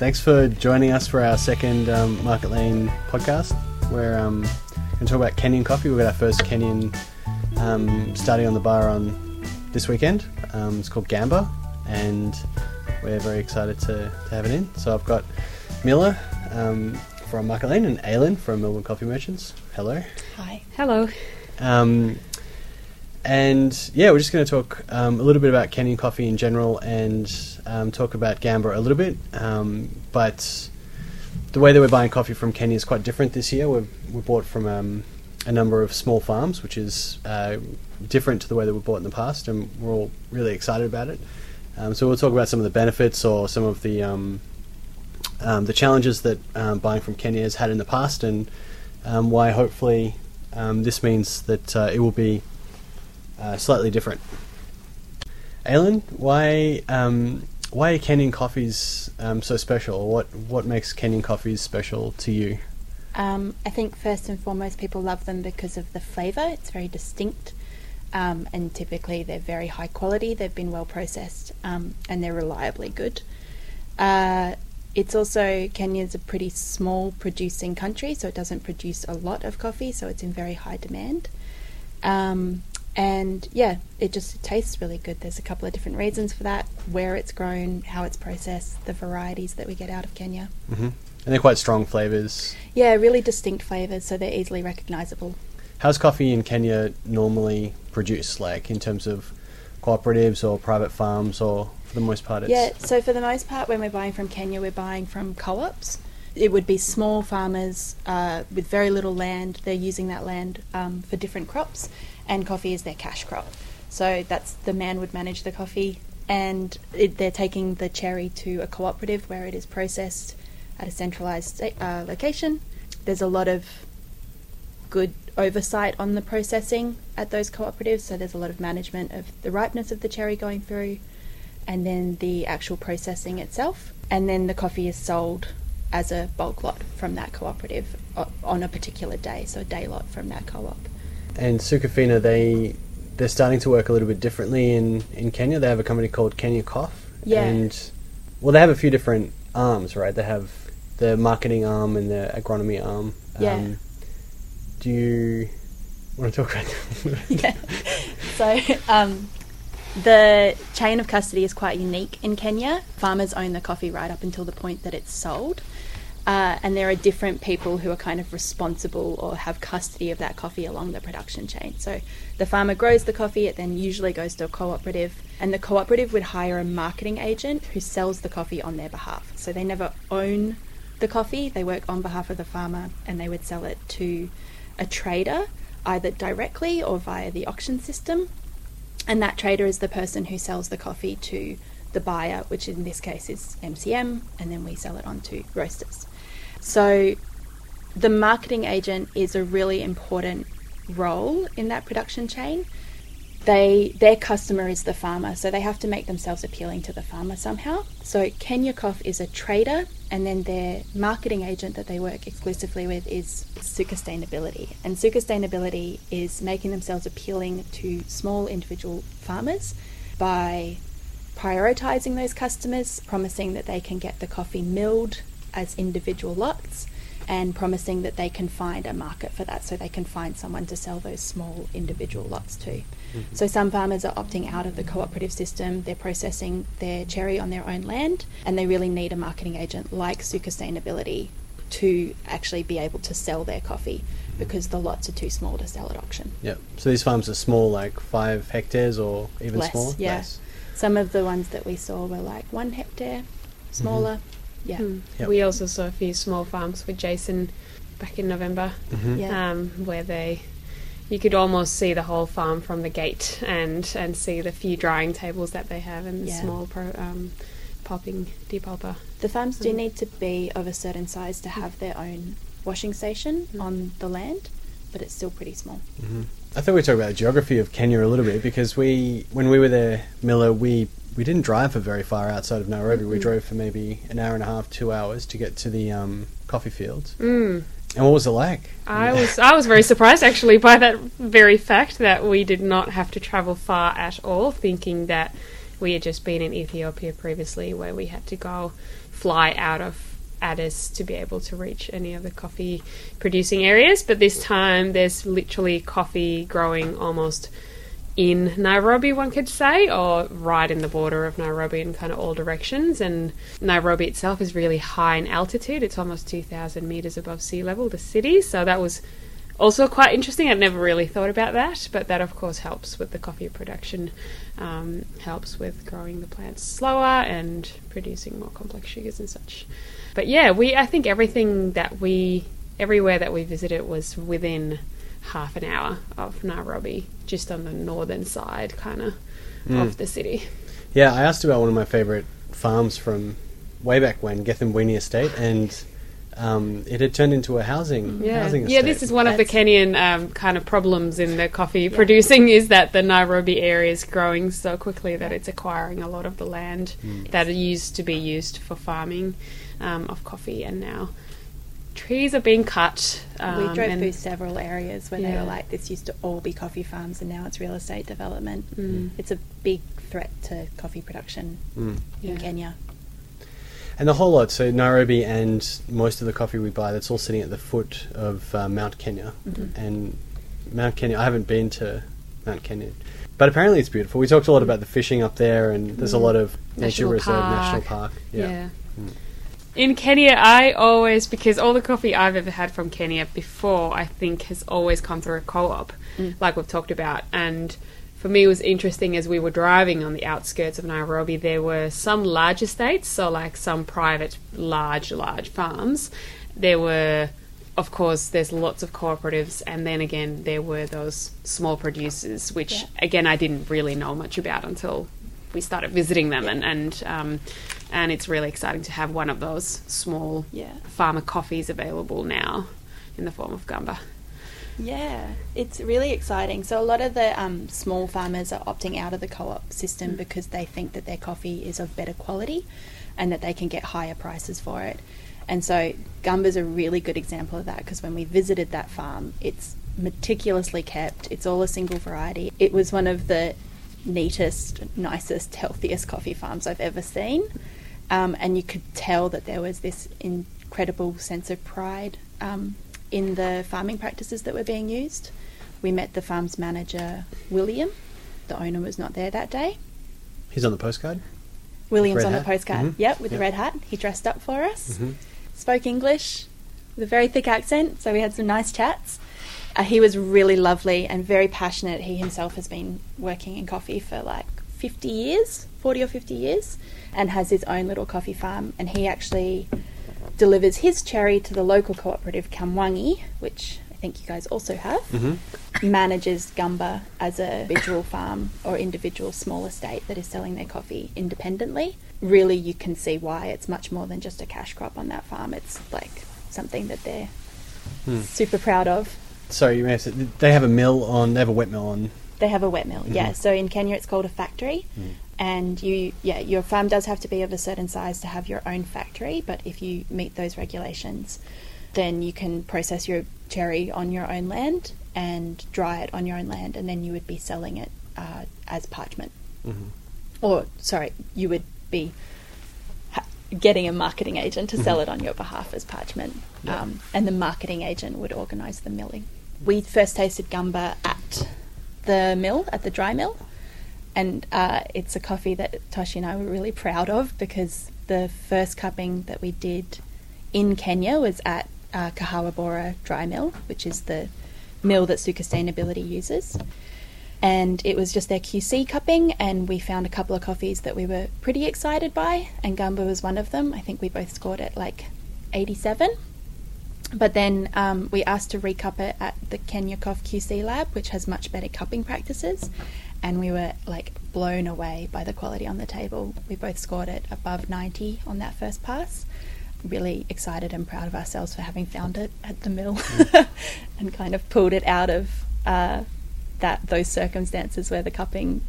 Thanks for joining us for our second um, Market Lane podcast. We're um, going to talk about Kenyan coffee. We've got our first Kenyan um, starting on the bar on this weekend. Um, it's called Gamba, and we're very excited to, to have it in. So I've got Mila um, from Market Lane and Aylin from Melbourne Coffee Merchants. Hello. Hi. Hello. Um, and yeah, we're just going to talk um, a little bit about Kenyan coffee in general and um, talk about Gamba a little bit. Um, but the way that we're buying coffee from Kenya is quite different this year. We've we bought from um, a number of small farms, which is uh, different to the way that we bought in the past, and we're all really excited about it. Um, so we'll talk about some of the benefits or some of the um, the challenges that buying from Kenya has had in the past, and why hopefully this means that uh, it will be uh, slightly different. Aylin, why um, why are Kenyan coffees um, so special? What what makes Kenyan coffees special to you? Um, I think first and foremost, people love them because of the flavour. It's very distinct, um, and typically they're very high quality. They've been well processed, um, and they're reliably good. Uh, it's also Kenya's a pretty small producing country, so it doesn't produce a lot of coffee, so it's in very high demand. Um, and yeah, it just tastes really good. There's a couple of different reasons for that: where it's grown, how it's processed, the varieties that we get out of Kenya. Mm-hmm. And they're quite strong flavors. Yeah, really distinct flavors, so they're easily recognizable. How's coffee in Kenya normally produced, like in terms of cooperatives or private farms, or for the most part? It's yeah, so for the most part, when we're buying from Kenya, we're buying from co-ops. It would be small farmers uh, with very little land. They're using that land um, for different crops, and coffee is their cash crop. So that's the man would manage the coffee, and it, they're taking the cherry to a cooperative where it is processed at a centralized uh, location. There's a lot of good oversight on the processing at those cooperatives, so there's a lot of management of the ripeness of the cherry going through, and then the actual processing itself, and then the coffee is sold as a bulk lot from that cooperative on a particular day, so a day lot from that co-op and Sucafina, they they're starting to work a little bit differently in, in Kenya. They have a company called Kenyacof. Yeah. And well, they have a few different arms, right? They have the marketing arm and the agronomy arm. Yeah. Um, do you want to talk about that? yeah. So um, the chain of custody is quite unique in Kenya. Farmers own the coffee right up until the point that it's sold. Uh, and there are different people who are kind of responsible or have custody of that coffee along the production chain. So the farmer grows the coffee, it then usually goes to a cooperative, and the cooperative would hire a marketing agent who sells the coffee on their behalf. So they never own the coffee, they work on behalf of the farmer and they would sell it to a trader either directly or via the auction system. And that trader is the person who sells the coffee to the buyer, which in this case is MCM, and then we sell it on to roasters. So the marketing agent is a really important role in that production chain. They their customer is the farmer, so they have to make themselves appealing to the farmer somehow. So Kenyacof is a trader, and then their marketing agent that they work exclusively with is Sustainability. And Sustainability is making themselves appealing to small individual farmers by prioritizing those customers, promising that they can get the coffee milled as individual lots and promising that they can find a market for that so they can find someone to sell those small individual lots to. Mm-hmm. So some farmers are opting out of the cooperative system, they're processing their cherry on their own land, and they really need a marketing agent like Sustainability to actually be able to sell their coffee because the lots are too small to sell at auction. Yep. So these farms are small, like five hectares or even Less, smaller? Yeah. Less. Some of the ones that we saw were like one hectare, smaller. Mm-hmm. Yeah. Mm. Yep. We also saw a few small farms with Jason back in November, mm-hmm. yeah. um, where they you could almost see the whole farm from the gate and and see the few drying tables that they have and the yeah. small pro, um, popping depulper. The farms do mm. need to be of a certain size to have their own washing station mm. on the land, but it's still pretty small. Mm-hmm. I thought we talked about the geography of Kenya a little bit because we, when we were there, Miller, we we didn't drive for very far outside of Nairobi. Mm-hmm. We drove for maybe an hour and a half, two hours to get to the um, coffee fields. Mm. And what was it like? I was I was very surprised actually by that very fact that we did not have to travel far at all, thinking that we had just been in Ethiopia previously, where we had to go fly out of Addis to be able to reach any of the coffee producing areas. But this time, there's literally coffee growing almost in Nairobi, one could say, or right in the border of Nairobi in kind of all directions. And Nairobi itself is really high in altitude, it's almost 2,000 meters above sea level, the city. So that was also quite interesting. I'd never really thought about that, but that of course helps with the coffee production, um, helps with growing the plants slower and producing more complex sugars and such. But yeah, we I think everything that we everywhere that we visited was within half an hour of Nairobi, just on the northern side, kind of mm. of the city. Yeah, I asked about one of my favourite farms from way back when, Gethsemane Estate, and um, it had turned into a housing yeah. housing Yeah, this is one That's of the Kenyan um, kind of problems in the coffee yeah. producing is that the Nairobi area is growing so quickly that it's acquiring a lot of the land mm. that used to be used for farming um, of coffee, and now trees are being cut. Um, we drove through several areas where yeah. they were like, this used to all be coffee farms, and now it's real estate development. Mm. It's a big threat to coffee production mm. in yeah. Kenya. And the whole lot, so Nairobi and most of the coffee we buy, that's all sitting at the foot of uh, Mount Kenya. Mm-hmm. And Mount Kenya, I haven't been to Mount Kenya, but apparently it's beautiful. We talked a lot about the fishing up there, and there's mm. a lot of nature national reserve, park. national park. Yeah. yeah. Mm. In Kenya, I always, because all the coffee I've ever had from Kenya before, I think has always come through a co op, mm. like we've talked about. And for me, it was interesting as we were driving on the outskirts of Nairobi, there were some large estates, so like some private, large, large farms. There were, of course, there's lots of cooperatives, and then again, there were those small producers, which yeah. again, I didn't really know much about until we started visiting them, yeah. and, and um, and it's really exciting to have one of those small yeah. farmer coffees available now in the form of gamba. Yeah, it's really exciting. So a lot of the um, small farmers are opting out of the co-op system mm. because they think that their coffee is of better quality and that they can get higher prices for it. And so Gamba is a really good example of that because when we visited that farm, it's meticulously kept. It's all a single variety. It was one of the neatest, nicest, healthiest coffee farms I've ever seen. Um, and you could tell that there was this incredible sense of pride um, in the farming practices that were being used. We met the farm's manager, William. The owner was not there that day. He's on the postcard? William's on hat. the postcard, mm-hmm. yep, with yep. the red hat. He dressed up for us, mm-hmm. spoke English with a very thick accent, so we had some nice chats. Uh, he was really lovely and very passionate. He himself has been working in coffee for like 50 years, 40 or 50 years and has his own little coffee farm. And he actually delivers his cherry to the local cooperative Kamwangi, which I think you guys also have. Mm-hmm. Manages Gamba as a individual farm or individual small estate that is selling their coffee independently. Really, you can see why it's much more than just a cash crop on that farm. It's like something that they're hmm. super proud of. Sorry, you may have said they have a mill on. They have a wet mill on. They have a wet mill, mm-hmm. yeah. So in Kenya, it's called a factory, mm and you yeah your farm does have to be of a certain size to have your own factory but if you meet those regulations then you can process your cherry on your own land and dry it on your own land and then you would be selling it uh, as parchment mm-hmm. or sorry you would be ha- getting a marketing agent to mm-hmm. sell it on your behalf as parchment yeah. um, and the marketing agent would organise the milling we first tasted gamba at the mill at the dry mill and uh, it's a coffee that Toshi and I were really proud of because the first cupping that we did in Kenya was at uh, Kahawa Bora Dry Mill, which is the mill that Suka Sustainability uses. And it was just their QC cupping, and we found a couple of coffees that we were pretty excited by, and Gamba was one of them. I think we both scored it like 87. But then um, we asked to recup it at the Kenyacof QC lab, which has much better cupping practices and we were like blown away by the quality on the table. We both scored it above 90 on that first pass. Really excited and proud of ourselves for having found it at the mill mm. and kind of pulled it out of uh, that those circumstances where the cupping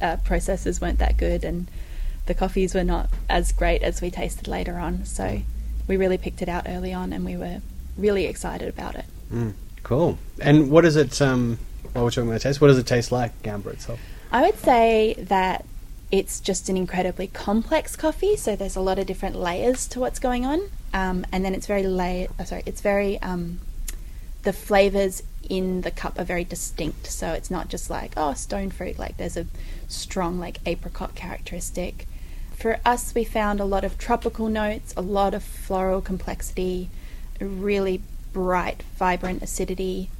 uh, processes weren't that good and the coffees were not as great as we tasted later on. So we really picked it out early on and we were really excited about it. Mm, cool. And what is it? Um, while we're talking about taste, what does it taste like, Gamba itself? I would say that it's just an incredibly complex coffee. So there's a lot of different layers to what's going on, um, and then it's very layered. Oh, sorry, it's very um, the flavors in the cup are very distinct. So it's not just like oh stone fruit. Like there's a strong like apricot characteristic. For us, we found a lot of tropical notes, a lot of floral complexity, a really bright, vibrant acidity.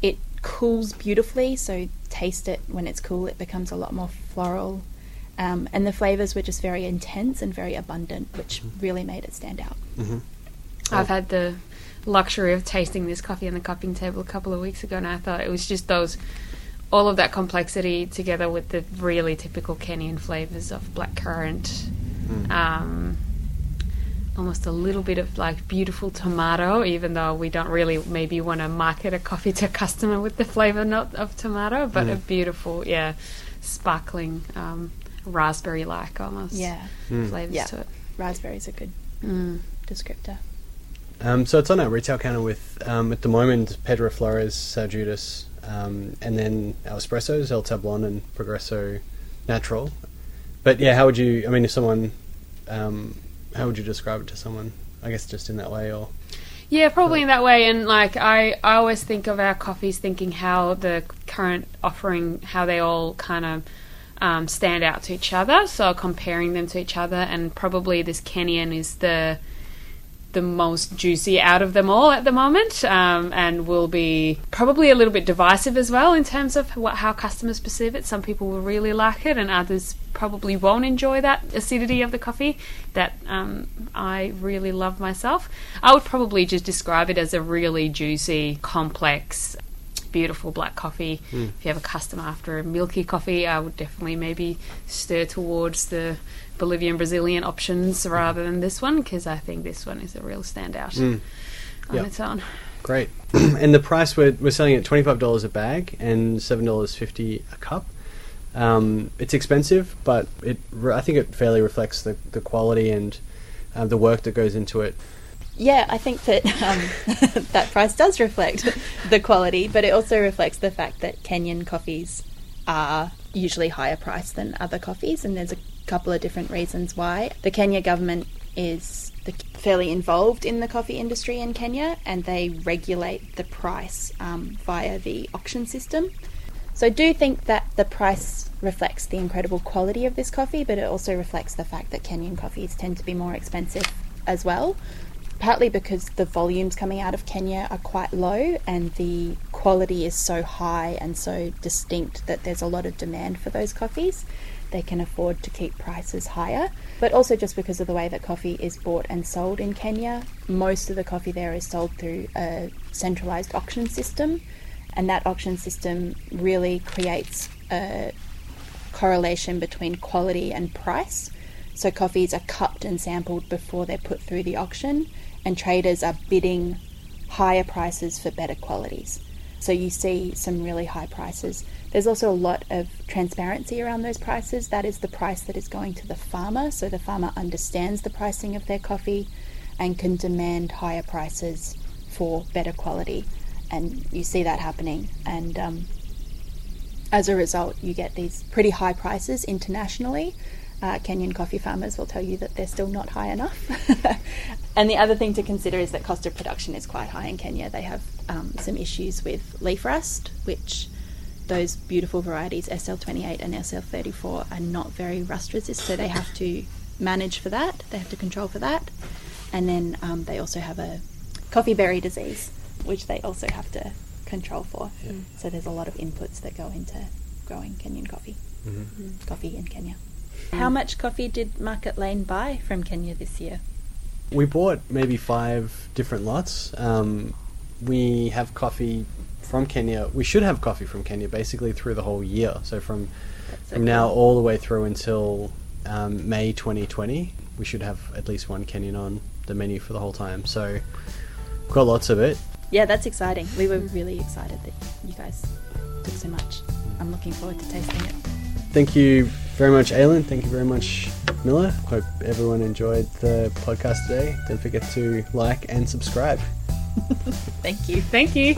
It cools beautifully, so taste it when it's cool. It becomes a lot more floral. Um, and the flavors were just very intense and very abundant, which really made it stand out. I've had the luxury of tasting this coffee on the cupping table a couple of weeks ago, and I thought it was just those, all of that complexity together with the really typical Kenyan flavors of blackcurrant, um, almost a little bit of like beautiful tomato, even though we don't really maybe want to market a coffee to a customer with the flavor note of tomato, but a beautiful, yeah, sparkling, um, raspberry-like almost Yeah, flavors Yeah. to it. raspberries are good Mm. descriptor. Um, so it's on our retail counter with um, at the moment Pedro Flores, Sao Judas, um, and then our espressos, El Tablon and Progresso Natural. But yeah, how would you? I mean, if someone, um, how would you describe it to someone? I guess just in that way, or Yeah, probably in that way. And like I, I always think of our coffees, thinking how the current offering, how they all kind of um, stand out to each other. So comparing them to each other, and probably this Kenyan is the the most juicy out of them all at the moment, um, and will be probably a little bit divisive as well in terms of what, how customers perceive it. Some people will really like it, and others probably won't enjoy that acidity of the coffee that um, I really love myself. I would probably just describe it as a really juicy, complex. Beautiful black coffee. If you have a customer after a milky coffee, I would definitely maybe stir towards the Bolivian Brazilian options rather than this one because I think this one is a real standout on Yeah. its own. great. and the price we're we're selling at twenty five dollars a bag and seven dollars fifty a cup. Um, it's expensive, but it re- I think it fairly reflects the the quality and uh, the work that goes into it. Yeah, I think that um, that price does reflect the quality, but it also reflects the fact that Kenyan coffees are usually higher priced than other coffees, and there's a couple of different reasons why. The Kenya government is fairly involved in the coffee industry in Kenya, and they regulate the price um, via the auction system. So I do think that the price reflects the incredible quality of this coffee, but it also reflects the fact that Kenyan coffees tend to be more expensive as well. Partly because the volumes coming out of Kenya are quite low and the quality is so high and so distinct that there's a lot of demand for those coffees. They can afford to keep prices higher, but also just because of the way that coffee is bought and sold in Kenya. Most of the coffee there is sold through a centralized auction system, and that auction system really creates a correlation between quality and price. So coffees are cupped and sampled before they're put through the auction, and traders are bidding higher prices for better qualities. So you see some really high prices. There's also a lot of transparency around those prices. That is the price that is going to the farmer, so the farmer understands the pricing of their coffee and can demand higher prices for better quality. And you see that happening. And um, as a result, you get these pretty high prices internationally. Uh, Kenyan coffee farmers will tell you that they're still not high enough. and the other thing to consider is that cost of production is quite high in Kenya. They have um, some issues with leaf rust, which those beautiful varieties SL28 and SL34 are not very rust resistant, so they have to manage for that. They have to control for that. And then um, they also have a coffee berry disease, which they also have to control for. So there's a lot of inputs that go into growing Kenyan coffee, coffee in Kenya. How much coffee did Market Lane buy from Kenya this year? We bought maybe five different lots. Um, we have coffee from Kenya. We should have coffee from Kenya basically through the whole year. So from That's from now all the way through until um, May 2020, we should have at least one Kenyan on the menu for the whole time. So got lots of it. Yeah, that's exciting. We were really excited that you guys took so much. I'm looking forward to tasting it. Thank you very much, Aylin. Thank you very much, Miller. Hope everyone enjoyed the podcast today. Don't forget to like and subscribe. Thank you. Thank you.